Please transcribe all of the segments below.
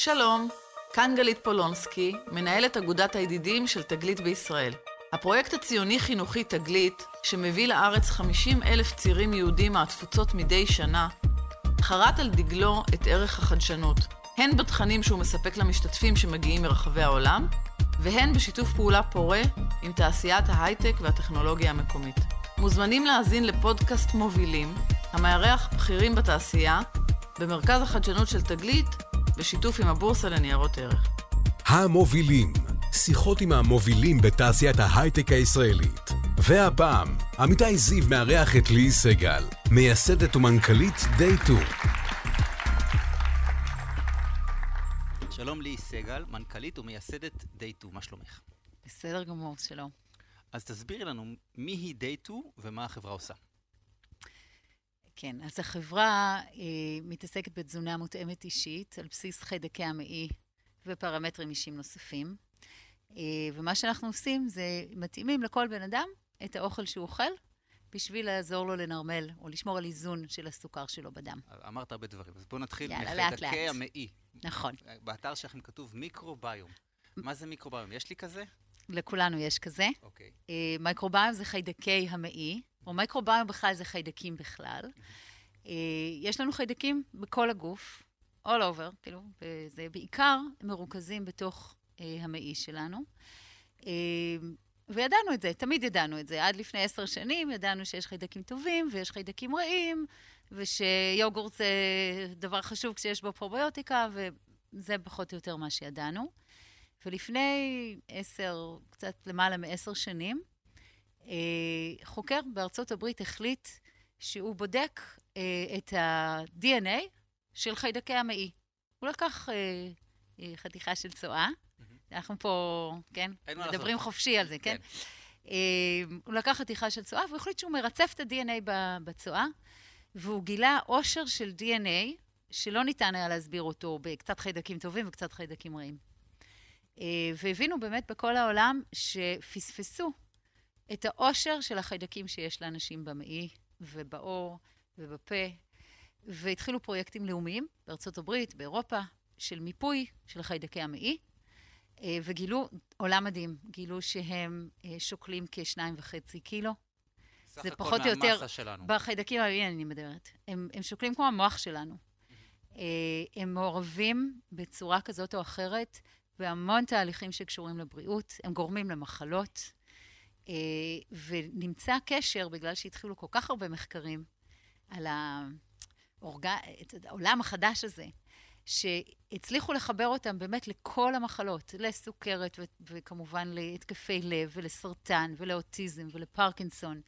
שלום, כאן גלית פולונסקי, מנהלת אגודת הידידים של תגלית בישראל. הפרויקט הציוני-חינוכי תגלית, שמביא לארץ 50 אלף צעירים יהודים מהתפוצות מדי שנה, חרת על דגלו את ערך החדשנות, הן בתכנים שהוא מספק למשתתפים שמגיעים מרחבי העולם, והן בשיתוף פעולה פורה עם תעשיית ההייטק והטכנולוגיה המקומית. מוזמנים להאזין לפודקאסט מובילים, המארח בכירים בתעשייה, במרכז החדשנות של תגלית, בשיתוף עם הבורסה לניירות ערך. המובילים, שיחות עם המובילים בתעשיית ההייטק הישראלית. והפעם, עמיתי זיו מארח את לי סגל, מייסדת ומנכ"לית Day 2. שלום לי סגל, מנכ"לית ומייסדת Day 2, מה שלומך? בסדר גמור, שלום. אז תסבירי לנו מי היא Day 2 ומה החברה עושה. כן, אז החברה אה, מתעסקת בתזונה מותאמת אישית על בסיס חיידקי המעי ופרמטרים אישיים נוספים. אה, ומה שאנחנו עושים זה מתאימים לכל בן אדם את האוכל שהוא אוכל, בשביל לעזור לו לנרמל או לשמור על איזון של הסוכר שלו בדם. אמרת הרבה דברים, אז בואו נתחיל מחיידקי. המעי. נכון. באתר שלכם כתוב מיקרוביום. מה זה מיקרוביום? יש לי כזה? לכולנו יש כזה. אוקיי. אה, מייקרוביום זה חיידקי המעי, או מייקרוביום בכלל זה חיידקים בכלל. אה, יש לנו חיידקים בכל הגוף, all over, כאילו, וזה בעיקר מרוכזים בתוך אה, המעי שלנו. אה, וידענו את זה, תמיד ידענו את זה. עד לפני עשר שנים ידענו שיש חיידקים טובים ויש חיידקים רעים, ושיוגורט זה דבר חשוב כשיש בו פרוביוטיקה, וזה פחות או יותר מה שידענו. ולפני עשר, קצת למעלה מעשר שנים, חוקר בארצות הברית החליט שהוא בודק אה, את ה-DNA של חיידקי המעי. הוא לקח אה, אה, חתיכה של צואה, אנחנו פה, כן. מדברים חופשי על זה, כן? אה, הוא לקח חתיכה של צואה והוא החליט שהוא מרצף את ה-DNA בצואה, והוא גילה עושר של DNA שלא ניתן היה להסביר אותו בקצת חיידקים טובים וקצת חיידקים רעים. אה, והבינו באמת בכל העולם שפספסו את העושר של החיידקים שיש לאנשים במעי ובעור ובפה, והתחילו פרויקטים לאומיים בארצות הברית, באירופה, של מיפוי של חיידקי המעי, אה, וגילו עולם מדהים, גילו שהם אה, שוקלים כשניים וחצי קילו. סך זה הכל פחות או יותר שלנו. בחיידקים המעי אני מדברת. הם, הם שוקלים כמו המוח שלנו. אה, הם מעורבים בצורה כזאת או אחרת בהמון תהליכים שקשורים לבריאות, הם גורמים למחלות, ונמצא קשר, בגלל שהתחילו כל כך הרבה מחקרים על האורג... העולם החדש הזה, שהצליחו לחבר אותם באמת לכל המחלות, לסוכרת וכמובן להתקפי לב ולסרטן ולאוטיזם ולפרקינסון.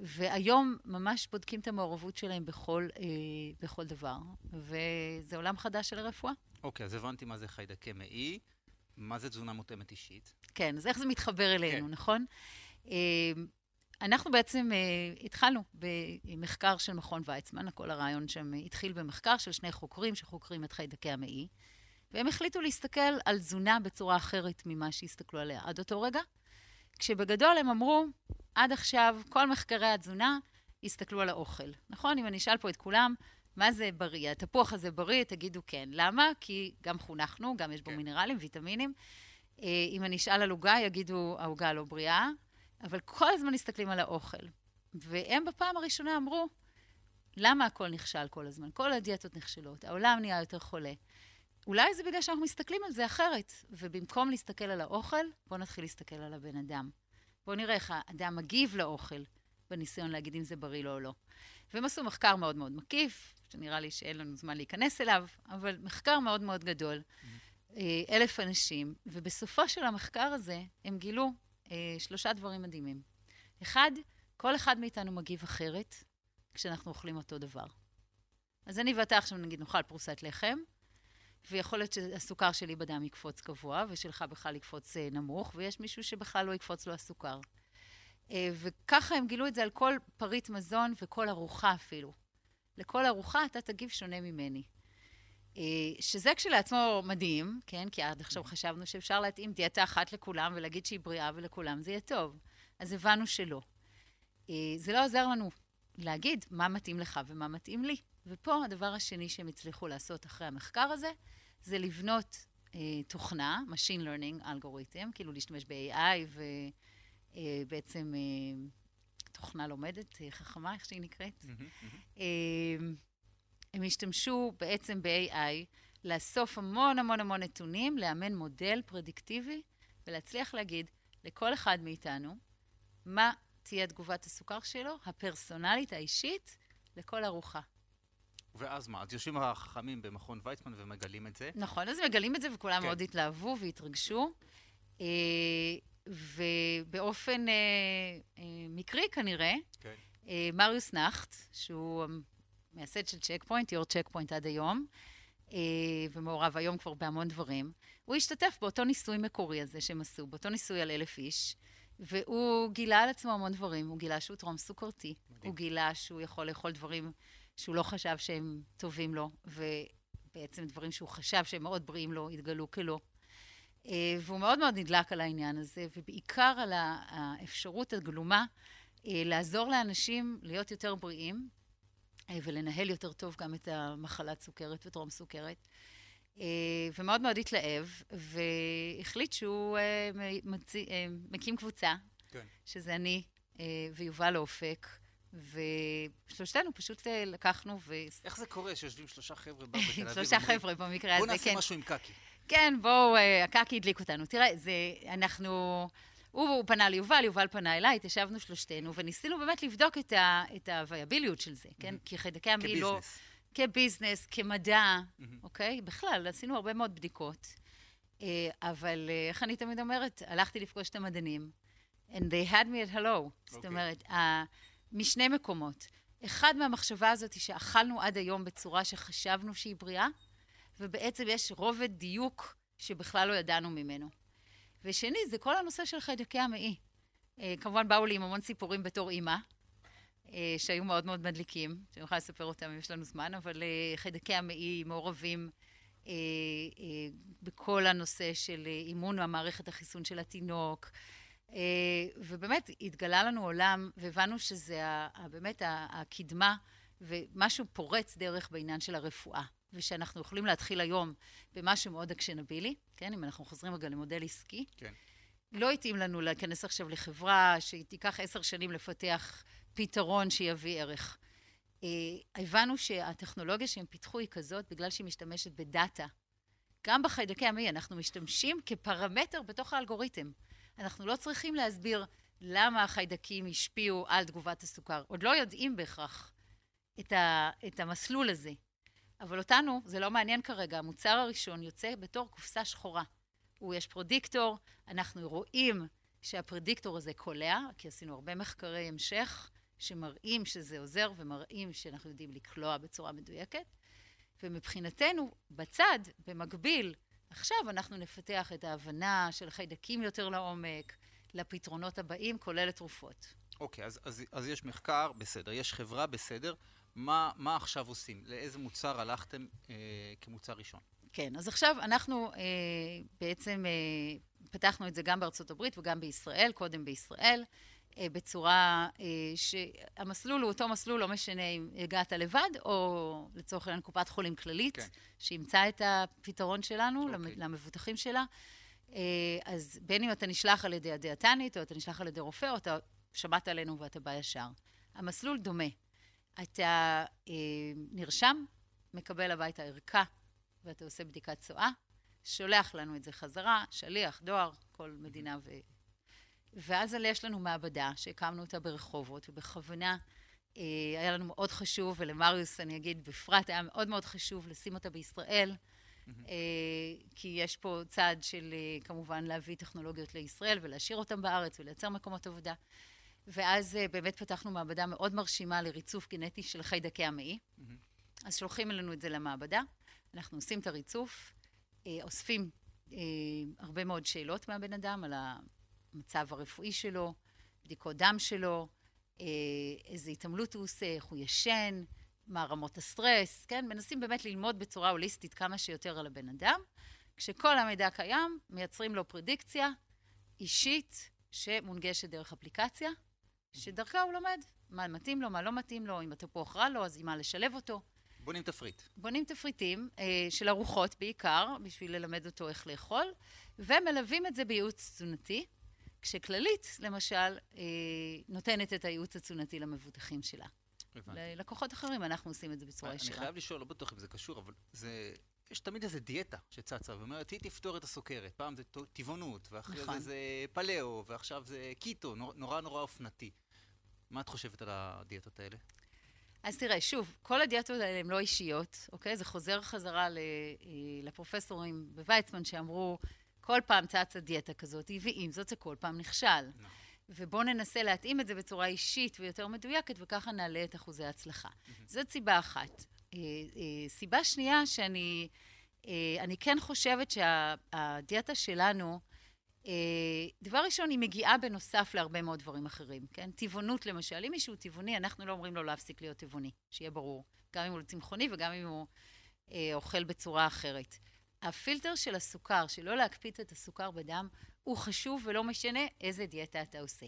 והיום ממש בודקים את המעורבות שלהם בכל, אה, בכל דבר. וזה עולם חדש של הרפואה. אוקיי, אז הבנתי מה זה חיידקי מעי, מה זה תזונה מותאמת אישית. כן, אז איך זה מתחבר אלינו, כן. נכון? אה, אנחנו בעצם אה, התחלנו במחקר של מכון ויצמן, כל הרעיון שם התחיל במחקר של שני חוקרים שחוקרים את חיידקי המעי, והם החליטו להסתכל על תזונה בצורה אחרת ממה שהסתכלו עליה עד אותו רגע, כשבגדול הם אמרו, עד עכשיו כל מחקרי התזונה הסתכלו על האוכל, נכון? אם אני אשאל פה את כולם, מה זה בריא? התפוח הזה בריא? תגידו כן. למה? כי גם חונכנו, גם יש בו כן. מינרלים, ויטמינים. אה, אם אני אשאל על עוגה, יגידו, העוגה לא בריאה, אבל כל הזמן מסתכלים על האוכל. והם בפעם הראשונה אמרו, למה הכל נכשל כל הזמן? כל הדיאטות נכשלות, העולם נהיה יותר חולה. אולי זה בגלל שאנחנו מסתכלים על זה אחרת, ובמקום להסתכל על האוכל, בואו נתחיל להסתכל על הבן אדם. בואו נראה איך האדם מגיב לאוכל, בניסיון להגיד אם זה בריא לו או לא. והם עשו מחקר מאוד מאוד מקיף, שנראה לי שאין לנו זמן להיכנס אליו, אבל מחקר מאוד מאוד גדול, אה, אלף אנשים, ובסופו של המחקר הזה הם גילו שלושה דברים מדהימים. אחד, כל אחד מאיתנו מגיב אחרת כשאנחנו אוכלים אותו דבר. אז אני ואתה עכשיו נגיד נאכל פרוסת לחם, ויכול להיות שהסוכר שלי בדם יקפוץ גבוה, ושלך בכלל יקפוץ אה, נמוך, ויש מישהו שבכלל לא יקפוץ לו הסוכר. אה, וככה הם גילו את זה על כל פריט מזון וכל ארוחה אפילו. לכל ארוחה אתה תגיב שונה ממני. אה, שזה כשלעצמו מדהים, כן? כי עד עכשיו חשבנו שאפשר להתאים דיאטה אחת לכולם ולהגיד שהיא בריאה ולכולם זה יהיה טוב. אז הבנו שלא. אה, זה לא עוזר לנו להגיד מה מתאים לך ומה מתאים לי. ופה הדבר השני שהם הצליחו לעשות אחרי המחקר הזה, זה לבנות אה, תוכנה, Machine Learning אלגוריתם, כאילו להשתמש ב-AI ובעצם אה, אה, תוכנה לומדת, אה, חכמה, איך שהיא נקראת. אה, הם השתמשו בעצם ב-AI לאסוף המון המון המון נתונים, לאמן מודל פרדיקטיבי ולהצליח להגיד לכל אחד מאיתנו מה תהיה תגובת הסוכר שלו, הפרסונלית, האישית, לכל ארוחה. ואז מה? אז יושבים החכמים במכון ויצמן ומגלים את זה. נכון, אז מגלים את זה וכולם כן. מאוד התלהבו והתרגשו. אה, ובאופן אה, אה, מקרי כנראה, כן. מריוס נכט, שהוא המייסד של צ'ק פוינט, יו"ר צ'ק פוינט עד היום, אה, ומעורב היום כבר בהמון דברים, הוא השתתף באותו ניסוי מקורי הזה שהם עשו, באותו ניסוי על אלף איש, והוא גילה על עצמו המון דברים. הוא גילה שהוא טרום סוכרתי, מדהים. הוא גילה שהוא יכול לאכול דברים שהוא לא חשב שהם טובים לו, ובעצם דברים שהוא חשב שהם מאוד בריאים לו, התגלו כלא. אה, והוא מאוד מאוד נדלק על העניין הזה, ובעיקר על האפשרות הגלומה אה, לעזור לאנשים להיות יותר בריאים, ולנהל יותר טוב גם את המחלת סוכרת וטרום סוכרת. אה, ומאוד מאוד התלהב, והחליט שהוא אה, מציא- אה, מקים קבוצה, כן. שזה אני ויובל אופק, ושלושתנו פשוט לקחנו ו... איך זה קורה שיושבים שלושה חבר'ה בר בתל אביב? שלושה חבר'ה במקרה הזה, נעשה כן. משהו עם קקי. כן, בואו, הקקי הדליק אותנו. תראה, זה, אנחנו... הוא, הוא פנה ליובל, יובל פנה אליי, התיישבנו שלושתנו, וניסינו באמת לבדוק את, ה, את הוויאביליות של זה, כן? כי חיידקי המעי לא... כביזנס. כביזנס, כמדע, אוקיי? בכלל, עשינו הרבה מאוד בדיקות. אה, אבל אה, איך אני תמיד אומרת? הלכתי לפגוש את המדענים, and they had me at hello. זאת אוקיי. אומרת, ה- משני מקומות. אחד מהמחשבה הזאת היא שאכלנו עד היום בצורה שחשבנו שהיא בריאה, ובעצם יש רובד דיוק שבכלל לא ידענו ממנו. ושני, זה כל הנושא של חיידקי המעי. אה, כמובן, באו לי עם המון סיפורים בתור אימא, אה, שהיו מאוד מאוד מדליקים, שאני יכולה לספר אותם אם יש לנו זמן, אבל אה, חיידקי המעי מעורבים אה, אה, בכל הנושא של אה, אימון המערכת החיסון של התינוק. אה, ובאמת התגלה לנו עולם, והבנו שזה ה- ה- באמת ה- הקדמה ומשהו פורץ דרך בעניין של הרפואה. ושאנחנו יכולים להתחיל היום במשהו מאוד אקשנבילי, כן? אם אנחנו חוזרים רגע למודל עסקי. כן. לא התאים לנו להיכנס עכשיו לחברה שתיקח עשר שנים לפתח פתרון שיביא ערך. אה, הבנו שהטכנולוגיה שהם פיתחו היא כזאת בגלל שהיא משתמשת בדאטה. גם בחיידקי המעי אנחנו משתמשים כפרמטר בתוך האלגוריתם. אנחנו לא צריכים להסביר למה החיידקים השפיעו על תגובת הסוכר. עוד לא יודעים בהכרח את, ה, את המסלול הזה. אבל אותנו זה לא מעניין כרגע. המוצר הראשון יוצא בתור קופסה שחורה. הוא יש פרדיקטור, אנחנו רואים שהפרדיקטור הזה קולע, כי עשינו הרבה מחקרי המשך שמראים שזה עוזר ומראים שאנחנו יודעים לקלוע בצורה מדויקת. ומבחינתנו, בצד, במקביל, עכשיו אנחנו נפתח את ההבנה של חיידקים יותר לעומק, לפתרונות הבאים, כולל לתרופות. אוקיי, אז, אז, אז יש מחקר, בסדר. יש חברה, בסדר. מה, מה עכשיו עושים? לאיזה מוצר הלכתם אה, כמוצר ראשון? כן, אז עכשיו אנחנו אה, בעצם אה, פתחנו את זה גם בארצות הברית וגם בישראל, קודם בישראל, אה, בצורה אה, שהמסלול הוא אותו מסלול, לא משנה אם הגעת לבד, או לצורך העניין קופת חולים כללית, כן. שאימצה את הפתרון שלנו אוקיי. למ- למבוטחים שלה. אה, אז בין אם אתה נשלח על ידי הדיאטנית, או אתה נשלח על ידי רופא, או אתה שמעת עלינו ואתה בא ישר. המסלול דומה. אתה אה, נרשם, מקבל הביתה ערכה, ואתה עושה בדיקת צואה, שולח לנו את זה חזרה, שליח, דואר, כל מדינה ו... ואז יש לנו מעבדה שהקמנו אותה ברחובות, ובכוונה אה, היה לנו מאוד חשוב, ולמריוס אני אגיד בפרט, היה מאוד מאוד חשוב לשים אותה בישראל, אה, כי יש פה צעד של אה, כמובן להביא טכנולוגיות לישראל ולהשאיר אותן בארץ ולייצר מקומות עבודה. ואז אה, באמת פתחנו מעבדה מאוד מרשימה לריצוף גנטי של חיידקי המעי. אז שולחים אלינו את זה למעבדה, אנחנו עושים את הריצוף, אה, אוספים אה, הרבה מאוד שאלות מהבן אדם על המצב הרפואי שלו, בדיקות דם שלו, אה, איזה התעמלות הוא עושה, איך הוא ישן, מה רמות הסטרס, כן? מנסים באמת ללמוד בצורה הוליסטית כמה שיותר על הבן אדם. כשכל המידע קיים, מייצרים לו פרדיקציה אישית שמונגשת דרך אפליקציה, שדרכה הוא לומד מה מתאים לו, מה לא מתאים לו, אם התפוח רע לו, אז עם מה לשלב אותו. בונים תפריט. בונים תפריטים אה, של ארוחות בעיקר, בשביל ללמד אותו איך לאכול, ומלווים את זה בייעוץ תזונתי, כשכללית, למשל, אה, נותנת את הייעוץ התזונתי למבוטחים שלה. הבנתי. ללקוחות אחרים אנחנו עושים את זה בצורה אני ישירה. חייב לשאול, לא בטוח אם זה קשור, אבל זה... יש תמיד איזה דיאטה שצצה ואומרת, היא תפתור את הסוכרת. פעם זה טבעונות, ואחרי נכון. זה זה פלאו, ועכשיו זה קיטו, נור- נורא נורא אופנתי. מה את חושבת על הדיאטות האלה? אז תראה, שוב, כל הדיאטות האלה הן לא אישיות, אוקיי? זה חוזר חזרה אה, לפרופסורים בוויצמן שאמרו, כל פעם צצה דיאטה כזאת, ועם זאת זה כל פעם נכשל. נכון. ובואו ננסה להתאים את זה בצורה אישית ויותר מדויקת, וככה נעלה את אחוזי ההצלחה. זאת סיבה אחת. אה, אה, סיבה שנייה, שאני אני כן חושבת שהדיאטה שלנו, דבר ראשון, היא מגיעה בנוסף להרבה מאוד דברים אחרים, כן? טבעונות למשל, אם מישהו טבעוני, אנחנו לא אומרים לו להפסיק להיות טבעוני, שיהיה ברור. גם אם הוא צמחוני וגם אם הוא אה, אוכל בצורה אחרת. הפילטר של הסוכר, שלא להקפיץ את הסוכר בדם, הוא חשוב ולא משנה איזה דיאטה אתה עושה,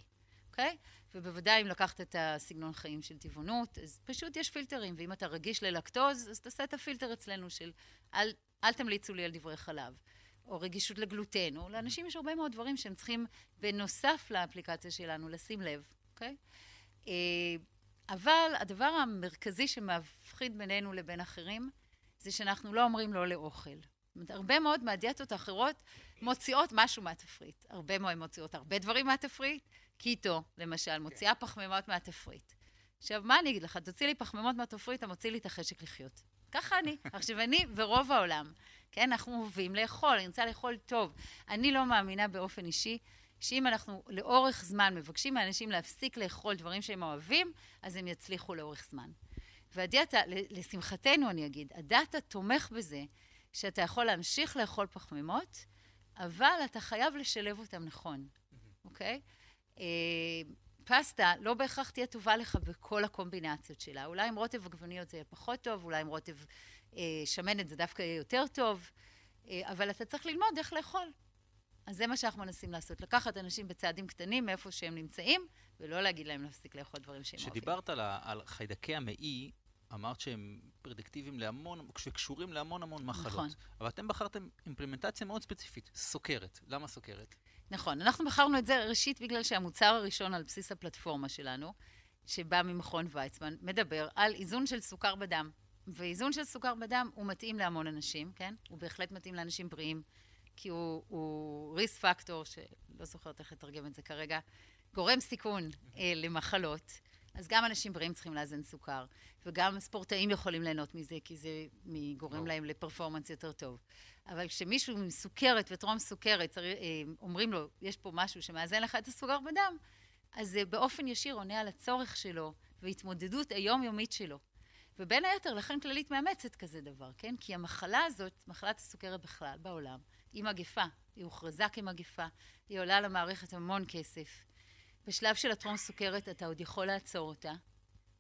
אוקיי? ובוודאי אם לקחת את הסגנון חיים של טבעונות, אז פשוט יש פילטרים, ואם אתה רגיש ללקטוז, אז תעשה את הפילטר אצלנו של אל, אל תמליצו לי על דברי חלב, או רגישות לגלוטן, או לאנשים יש הרבה מאוד דברים שהם צריכים, בנוסף לאפליקציה שלנו, לשים לב, אוקיי? אה, אבל הדבר המרכזי שמפחיד בינינו לבין אחרים, זה שאנחנו לא אומרים לא לאוכל. הרבה מאוד מהדיאטות האחרות מוציאות משהו מהתפריט. הרבה מאוד מוציאות הרבה דברים מהתפריט. קיטו, למשל, מוציאה פחמימות מהתפריט. עכשיו, מה אני אגיד לך? תוציא לי פחמימות מהתפריט, אתה מוציא לי את החשק לחיות. ככה אני. עכשיו, אני ורוב העולם, כן, אנחנו אוהבים לאכול, אני רוצה לאכול טוב. אני לא מאמינה באופן אישי שאם אנחנו לאורך זמן מבקשים מאנשים להפסיק לאכול דברים שהם אוהבים, אז הם יצליחו לאורך זמן. והדיאטה, לשמחתנו אני אגיד, הדאטה תומך בזה שאתה יכול להמשיך לאכול פחמימות, אבל אתה חייב לשלב אותם נכון, אוקיי? אה, פסטה לא בהכרח תהיה טובה לך בכל הקומבינציות שלה. אולי עם רוטב עגבניות זה יהיה פחות טוב, אולי עם רוטב שמנת זה דווקא יהיה יותר טוב, אה, אבל אתה צריך ללמוד איך לאכול. אז זה מה שאנחנו מנסים לעשות, לקחת אנשים בצעדים קטנים מאיפה שהם נמצאים, ולא להגיד להם להפסיק לאכול דברים שהם אוהבים. כשדיברת על, על חיידקי המעי, אמרת שהם פרדיקטיביים להמון, שקשורים להמון המון מחלות. נכון. אבל אתם בחרתם אימפלמנטציה מאוד ספציפית, סוכרת. למה סוכרת? נכון, אנחנו בחרנו את זה ראשית בגלל שהמוצר הראשון על בסיס הפלטפורמה שלנו, שבא ממכון ויצמן, מדבר על איזון של סוכר בדם. ואיזון של סוכר בדם הוא מתאים להמון אנשים, כן? הוא בהחלט מתאים לאנשים בריאים, כי הוא, הוא ריס פקטור, שלא זוכרת איך לתרגם את זה כרגע, גורם סיכון אה, למחלות. אז גם אנשים בריאים צריכים לאזן סוכר, וגם ספורטאים יכולים ליהנות מזה, כי זה גורם. להם לפרפורמנס יותר טוב. אבל כשמישהו עם סוכרת וטרום סוכרת, אה, אומרים לו, יש פה משהו שמאזן לך את הסוכר בדם, אז זה באופן ישיר עונה על הצורך שלו והתמודדות היומיומית שלו. ובין היתר, לכן כללית מאמצת כזה דבר, כן? כי המחלה הזאת, מחלת הסוכרת בכלל, בעולם, היא מגפה. היא הוכרזה כמגפה, היא עולה למערכת המון כסף. בשלב של הטרום סוכרת אתה עוד יכול לעצור אותה.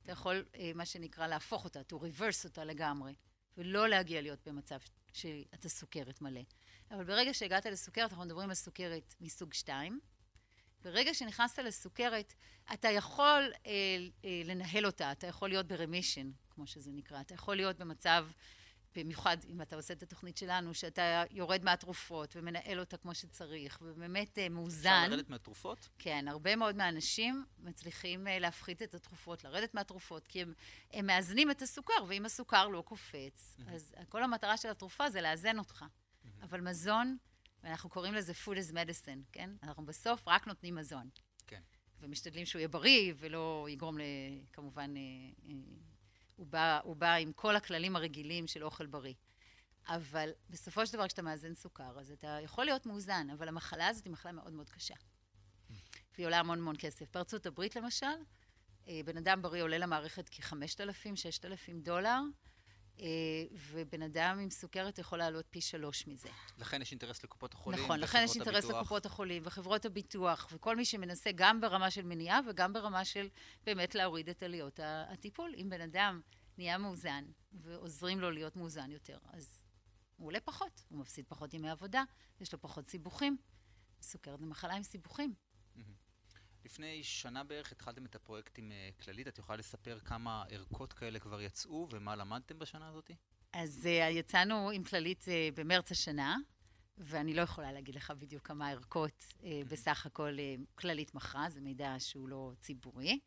אתה יכול, אה, מה שנקרא, להפוך אותה, to reverse אותה לגמרי, ולא להגיע להיות במצב שאתה סוכרת מלא. אבל ברגע שהגעת לסוכרת, אנחנו מדברים על סוכרת מסוג 2. ברגע שנכנסת לסוכרת, אתה יכול אה, אה, לנהל אותה, אתה יכול להיות ברמישן, כמו שזה נקרא. אתה יכול להיות במצב, במיוחד אם אתה עושה את התוכנית שלנו, שאתה יורד מהתרופות ומנהל אותה כמו שצריך, ובאמת אה, מאוזן. אפשר לרדת מהתרופות? כן, הרבה מאוד מהאנשים מצליחים אה, להפחית את התרופות, לרדת מהתרופות, כי הם, הם מאזנים את הסוכר, ואם הסוכר לא קופץ, אז כל המטרה של התרופה זה לאזן אותך. אבל מזון, ואנחנו קוראים לזה food is medicine, כן? אנחנו בסוף רק נותנים מזון. כן. ומשתדלים שהוא יהיה בריא ולא יגרום ל... כמובן, אה, הוא בא, הוא בא עם כל הכללים הרגילים של אוכל בריא. אבל בסופו של דבר, כשאתה מאזן סוכר, אז אתה יכול להיות מאוזן, אבל המחלה הזאת היא מחלה מאוד מאוד קשה. והיא עולה המון המון כסף. בארצות הברית, למשל, אה, בן אדם בריא עולה למערכת כ-5,000-6,000 דולר, ובן אדם עם סוכרת יכול לעלות פי שלוש מזה. לכן יש אינטרס לקופות החולים. נכון, לכן יש אינטרס הביטוח. לקופות החולים וחברות הביטוח וכל מי שמנסה גם ברמה של מניעה וגם ברמה של באמת להוריד את עליות הטיפול. אם בן אדם נהיה מאוזן ועוזרים לו להיות מאוזן יותר, אז הוא עולה פחות, הוא מפסיד פחות ימי עבודה, יש לו פחות סיבוכים. סוכרת זה מחלה עם סיבוכים. לפני שנה בערך התחלתם את הפרויקט עם אה, כללית, את יכולה לספר כמה ערכות כאלה כבר יצאו ומה למדתם בשנה הזאת? אז uh, יצאנו עם כללית uh, במרץ השנה, ואני לא יכולה להגיד לך בדיוק כמה ערכות בסך הכל כללית מכרה, זה מידע שהוא לא ציבורי,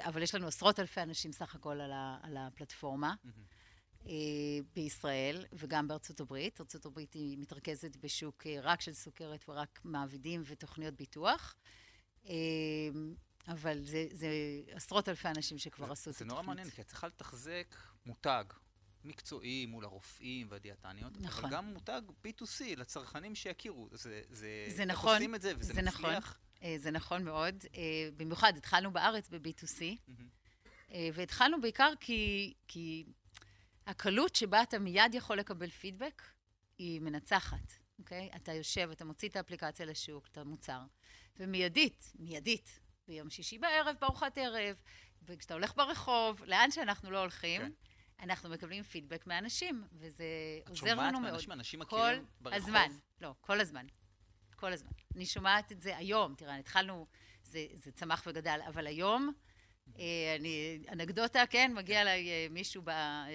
אבל יש לנו עשרות אלפי אנשים סך הכל על, ה, על הפלטפורמה. בישראל וגם בארצות הברית. ארצות הברית היא מתרכזת בשוק רק של סוכרת ורק מעבידים ותוכניות ביטוח. Uh, אבל זה, זה עשרות אלפי אנשים שכבר זה, עשו את זה התוכנית. נורא מעניין, כי את צריכה לתחזק מותג מקצועי מול הרופאים והדיאטניות, נכון. אבל גם מותג B2C לצרכנים שיכירו. זה, זה, זה נכון, עושים את זה, וזה זה נכון. מצליח. אה, זה נכון מאוד. אה, במיוחד התחלנו בארץ ב-B2C, מהמם. אה, והתחלנו בעיקר כי, כי הקלות שבה אתה מיד יכול לקבל פידבק היא מנצחת, אוקיי? אתה יושב, אתה מוציא את האפליקציה לשוק, את המוצר, ומיידית, מיידית, ביום שישי בערב, בארוחת ערב, וכשאתה הולך ברחוב, לאן שאנחנו לא הולכים, כן. אנחנו מקבלים פידבק מאנשים, וזה את עוזר שומעת לנו מאוד. מאנשים, אנשים כל מכירים ברחוב? הזמן. לא, כל הזמן. כל הזמן. אני שומעת את זה היום, תראה, התחלנו, זה, זה צמח וגדל, אבל היום, אה, אני, אנקדוטה, כן, מגיע אליי אה, מישהו ב, אה,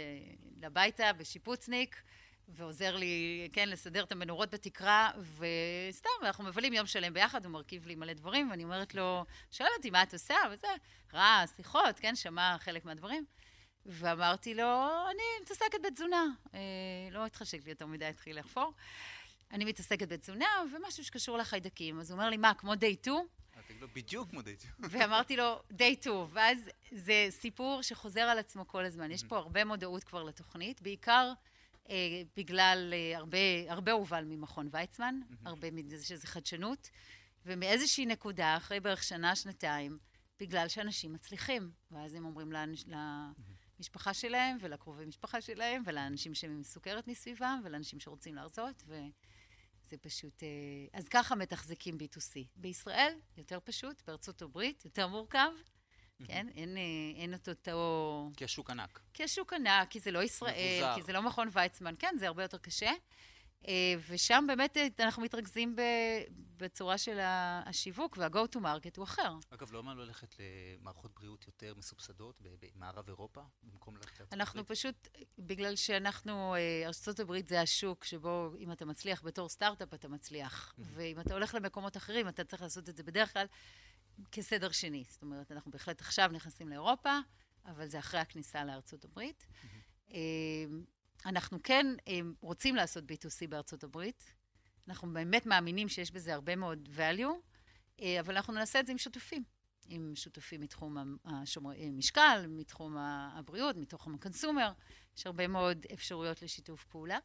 לביתה בשיפוצניק, ועוזר לי, כן, לסדר את המנורות בתקרה, וסתם, אנחנו מבלים יום שלם ביחד, הוא מרכיב לי מלא דברים, ואני אומרת לו, שואל אותי, מה את עושה? וזה, רע, שיחות, כן, שמע חלק מהדברים. ואמרתי לו, אני מתעסקת בתזונה. אה, לא התחשק לי יותר מדי, התחיל לחפור. אני מתעסקת בתזונה, ומשהו שקשור לחיידקים. אז הוא אומר לי, מה, כמו day 2? אמרתי לו, בדיוק מודד. ואמרתי לו, day 2. ואז זה סיפור שחוזר על עצמו כל הזמן. יש פה הרבה מודעות כבר לתוכנית, בעיקר אה, בגלל אה, הרבה, הרבה הובל ממכון ויצמן, הרבה מזה שזה חדשנות, ומאיזושהי נקודה, אחרי בערך שנה, שנתיים, בגלל שאנשים מצליחים. ואז הם אומרים לאנש, למשפחה שלהם, ולקרובי משפחה שלהם, ולאנשים שהם עם סוכרת מסביבם, ולאנשים שרוצים להרזות, וזה פשוט... אה, אז ככה מתחזקים B2C. בישראל, יותר פשוט, בארצות הברית, יותר מורכב, כן? אין, אה, אין את אותו... כי השוק ענק. כי השוק ענק, כי זה לא ישראל, מבוזר. כי זה לא מכון ויצמן, כן, זה הרבה יותר קשה. אה, ושם באמת אה, אנחנו מתרכזים בצורה של השיווק, וה-go to market הוא אחר. אגב, לא לא ללכת למערכות בריאות יותר מסובסדות במערב אירופה, במקום ללכת לארצות אנחנו הברית? פשוט, בגלל שאנחנו, אה, ארה"ב זה השוק שבו אם אתה מצליח בתור סטארט-אפ, אתה מצליח. ואם אתה הולך למקומות אחרים, אתה צריך לעשות את זה בדרך כלל כסדר שני. זאת אומרת, אנחנו בהחלט עכשיו נכנסים לאירופה, אבל זה אחרי הכניסה לארצות הברית. אה, אנחנו כן אה, רוצים לעשות B2C בארצות הברית. אנחנו באמת מאמינים שיש בזה הרבה מאוד value, אה, אבל אנחנו נעשה את זה עם שותפים. עם שותפים מתחום השומר, אה, משקל, מתחום הבריאות, מתחום הקונסומר. יש הרבה מאוד אפשרויות לשיתוף פעולה.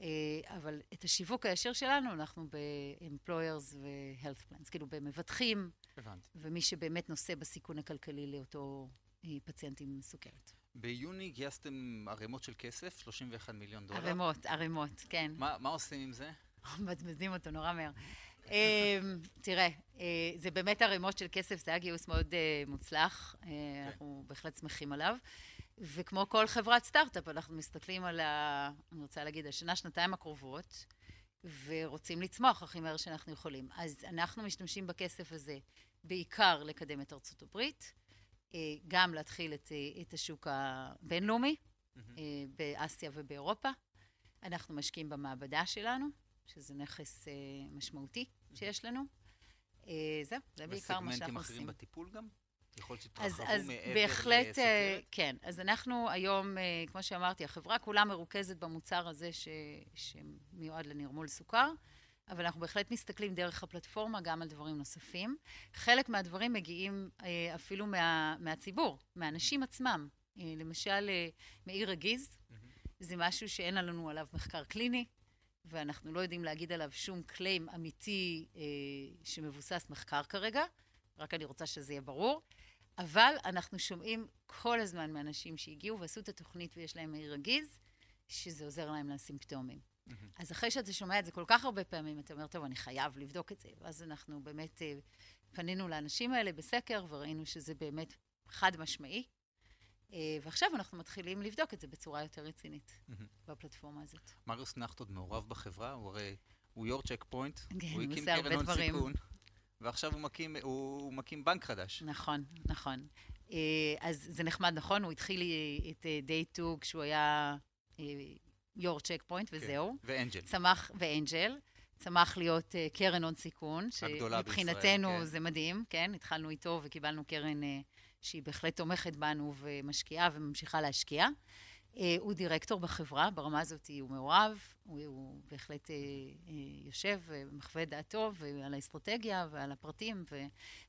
אה, אבל את השיווק הישיר שלנו, אנחנו ב-employers ו-health plans, כאילו במבטחים, הבנתי. ומי שבאמת נושא בסיכון הכלכלי לאותו אה, פציינט עם סוכרת. ביוני גייסתם ערימות של כסף, 31 מיליון דולר. ערימות, ערימות, כן. מה, מה עושים עם זה? מבזבזים אותו נורא מהר. אמ, תראה, אה, זה באמת ערימות של כסף, זה היה גיוס מאוד מוצלח, אה, אנחנו בהחלט שמחים עליו. וכמו כל חברת סטארט-אפ, אנחנו מסתכלים על ה... אני רוצה להגיד, השנה, שנתיים הקרובות, ורוצים לצמוח הכי מהר שאנחנו יכולים. אז אנחנו משתמשים בכסף הזה בעיקר לקדם את ארצות הברית, אה, גם להתחיל את, אה, את השוק הבינלאומי, אה, באסיה ובאירופה. אנחנו משקיעים במעבדה שלנו, שזה נכס משמעותי שיש לנו. זהו, זה בעיקר מה שאנחנו עושים. אחרים בטיפול גם? יכול להיות אז, שתתרחבו אז מעבר בהחלט, אה, לסוכרת? כן. אז אנחנו היום, אה, כמו שאמרתי, החברה כולה מרוכזת במוצר הזה ש, שמיועד לנרמול סוכר, אבל אנחנו בהחלט מסתכלים דרך הפלטפורמה גם על דברים נוספים. חלק מהדברים מגיעים אה, אפילו מה, מהציבור, מהאנשים עצמם. אה, למשל, אה, מאיר רגיז, זה משהו שאין לנו עליו מחקר קליני, ואנחנו לא יודעים להגיד עליו שום קליים אמיתי אה, שמבוסס מחקר כרגע, רק אני רוצה שזה יהיה ברור. אבל אנחנו שומעים כל הזמן מאנשים שהגיעו ועשו את התוכנית ויש להם מעי רגיז, שזה עוזר להם לסימפטומים. אז אחרי שאתה שומע את זה כל כך הרבה פעמים, אתה אומר, טוב, אני חייב לבדוק את זה. ואז אנחנו באמת אה, פנינו לאנשים האלה בסקר וראינו שזה באמת חד משמעי. אה, ועכשיו אנחנו מתחילים לבדוק את זה בצורה יותר רצינית בפלטפורמה הזאת. מריוס נחט עוד מעורב בחברה, הוא הרי, הוא יור צ'ק פוינט, כן, הוא הקים קרן הון. סיכון. ועכשיו הוא מקים, הוא, הוא מקים בנק חדש. נכון, נכון. אה, אז זה נחמד, נכון? הוא התחיל את day 2 כשהוא היה יו"ר צ'ק פוינט, וזהו. ואנג'ל. צמח, ואנג'ל. צמח להיות uh, קרן הון סיכון. הגדולה בישראל, שמבחינתנו כן. זה מדהים, כן? התחלנו איתו וקיבלנו קרן שהיא בהחלט תומכת בנו ומשקיעה וממשיכה להשקיע. Uh, הוא דירקטור בחברה, ברמה הזאת הוא מעורב, הוא, הוא בהחלט uh, uh, יושב ומחווה דעתו ועל האסטרטגיה ועל הפרטים, ו,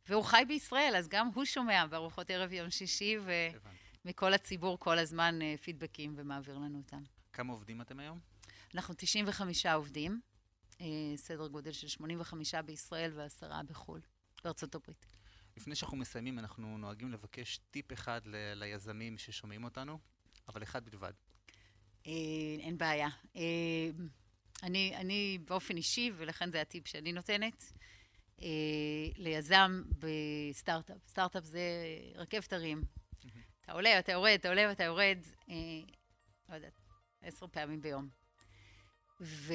והוא חי בישראל, אז גם הוא שומע בארוחות ערב יום שישי, ומכל הציבור כל הזמן uh, פידבקים ומעביר לנו אותם. כמה עובדים אתם היום? אנחנו 95 עובדים. אה, סדר גודל של 85 בישראל ועשרה בחו"ל, בארצות הברית. לפני שאנחנו מסיימים, אנחנו נוהגים לבקש טיפ אחד ל- ליזמים ששומעים אותנו, אבל אחד בלבד. אה, אין בעיה. אה, אני, אני באופן אישי, ולכן זה הטיפ שאני נותנת, ליזם בסטארט-אפ. סטארט-אפ זה רכבת הרים. אתה עולה, אתה יורד, אתה עולה ואתה יורד, לא יודעת, עשר פעמים ביום. ו...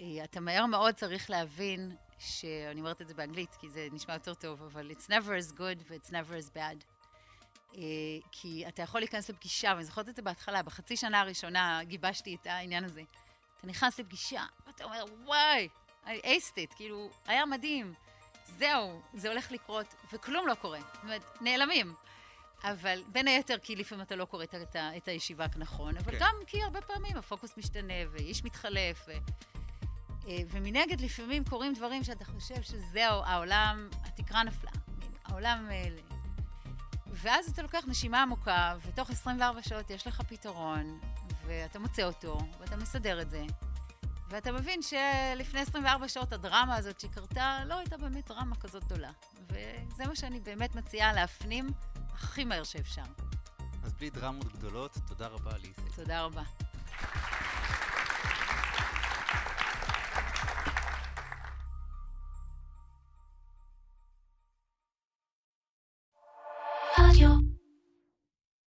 אה, מהר מאוד צריך להבין, שאני אומרת את זה באנגלית כי זה נשמע יותר טוב, אבל it's never as good ו-it's never as bad. אה, כי אתה יכול להיכנס לפגישה, ואני זוכרת את זה בהתחלה, בחצי שנה הראשונה גיבשתי את העניין הזה. אתה נכנס לפגישה, ואתה אומר, וואי, I aced it, כאילו, היה מדהים. זהו, זה הולך לקרות, וכלום לא קורה. זאת אומרת, נעלמים. אבל בין היתר כי לפעמים אתה לא קורא את, את הישיבה כנכון, אבל כן. גם כי הרבה פעמים הפוקוס משתנה, ואיש מתחלף, ו... אה, ומנגד לפעמים קורים דברים שאתה חושב שזהו, העולם, התקרה נפלה, העולם... ואז אתה לוקח נשימה עמוקה, ותוך 24 שעות יש לך פתרון, ואתה מוצא אותו, ואתה מסדר את זה, ואתה מבין שלפני 24 שעות הדרמה הזאת שקרתה לא הייתה באמת דרמה כזאת גדולה. וזה מה שאני באמת מציעה להפנים הכי מהר שאפשר. אז בלי דרמות גדולות, תודה רבה ליסי. תודה רבה.